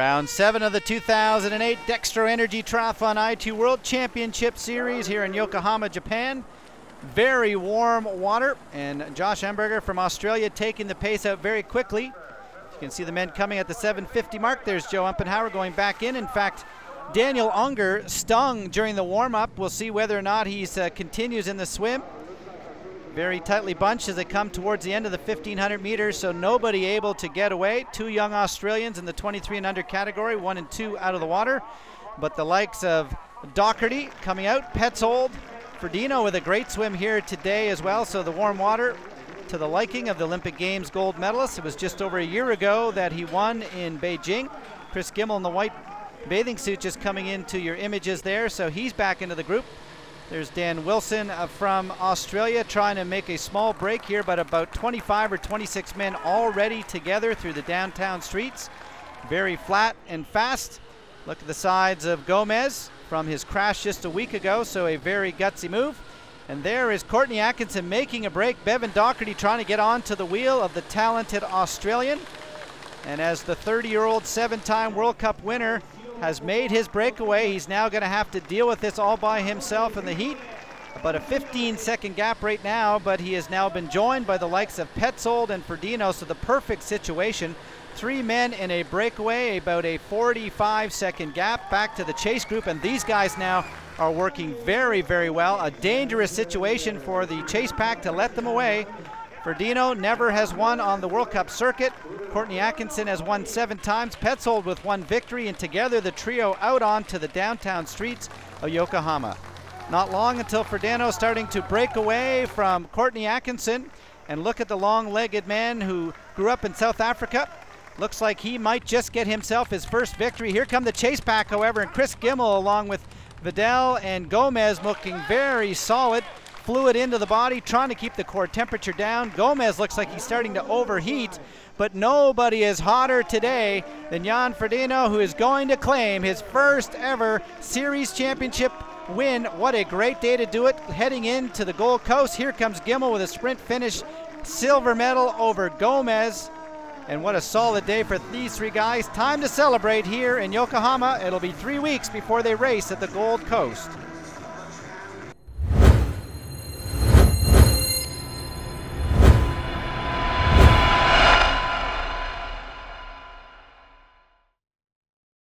Round seven of the 2008 Dextro Energy Triathlon ITU World Championship Series here in Yokohama, Japan. Very warm water, and Josh Amberger from Australia taking the pace out very quickly. You can see the men coming at the 750 mark. There's Joe Umphenour going back in. In fact, Daniel Unger stung during the warm up. We'll see whether or not he uh, continues in the swim. Very tightly bunched as they come towards the end of the 1500 meters, so nobody able to get away. Two young Australians in the 23 and under category, one and two out of the water. But the likes of Docherty coming out, Petzold, Frodeno with a great swim here today as well. So the warm water to the liking of the Olympic Games gold medalist. It was just over a year ago that he won in Beijing. Kris Gemmell in the white bathing suit just coming into your images there, so he's back into the group. There's Dan Wilson uh, from Australia trying to make a small break here, but about 25 or 26 men already together through the downtown streets. Very flat and fast. Look at the sides of Gomez from his crash just a week ago, so a very gutsy move. And there is Courtney Atkinson making a break. Bevan Docherty trying to get onto the wheel of the talented Australian. And as the 30 year old seven time World Cup winner, has made his breakaway. He's now going to have to deal with this all by himself in the heat. About a 15 second gap right now, but he has now been joined by the likes of Petzold and Frodeno, so the perfect situation. Three men in a breakaway, about a 45 second gap back to the chase group, and these guys now are working very, very well. A dangerous situation for the chase pack to let them away. Frodeno never has won on the World Cup circuit. Courtney Atkinson has won seven times. Petzold with one victory, and together the trio out onto the downtown streets of Yokohama. Not long until Frodeno starting to break away from Courtney Atkinson. And look at the long legged man who grew up in South Africa. Looks like he might just get himself his first victory. Here come the chase pack, however, and Kris Gemmell along with Vidal and Gomez looking very solid fluid into the body, trying to keep the core temperature down. Gomez looks like he's starting to overheat, but nobody is hotter today than Jan Frodeno, who is going to claim his first ever series championship win. What a great day to do it. Heading into the Gold Coast, here comes Gemmell with a sprint finish, silver medal over Gomez. And what a solid day for these three guys. Time to celebrate here in Yokohama. It'll be three weeks before they race at the Gold Coast.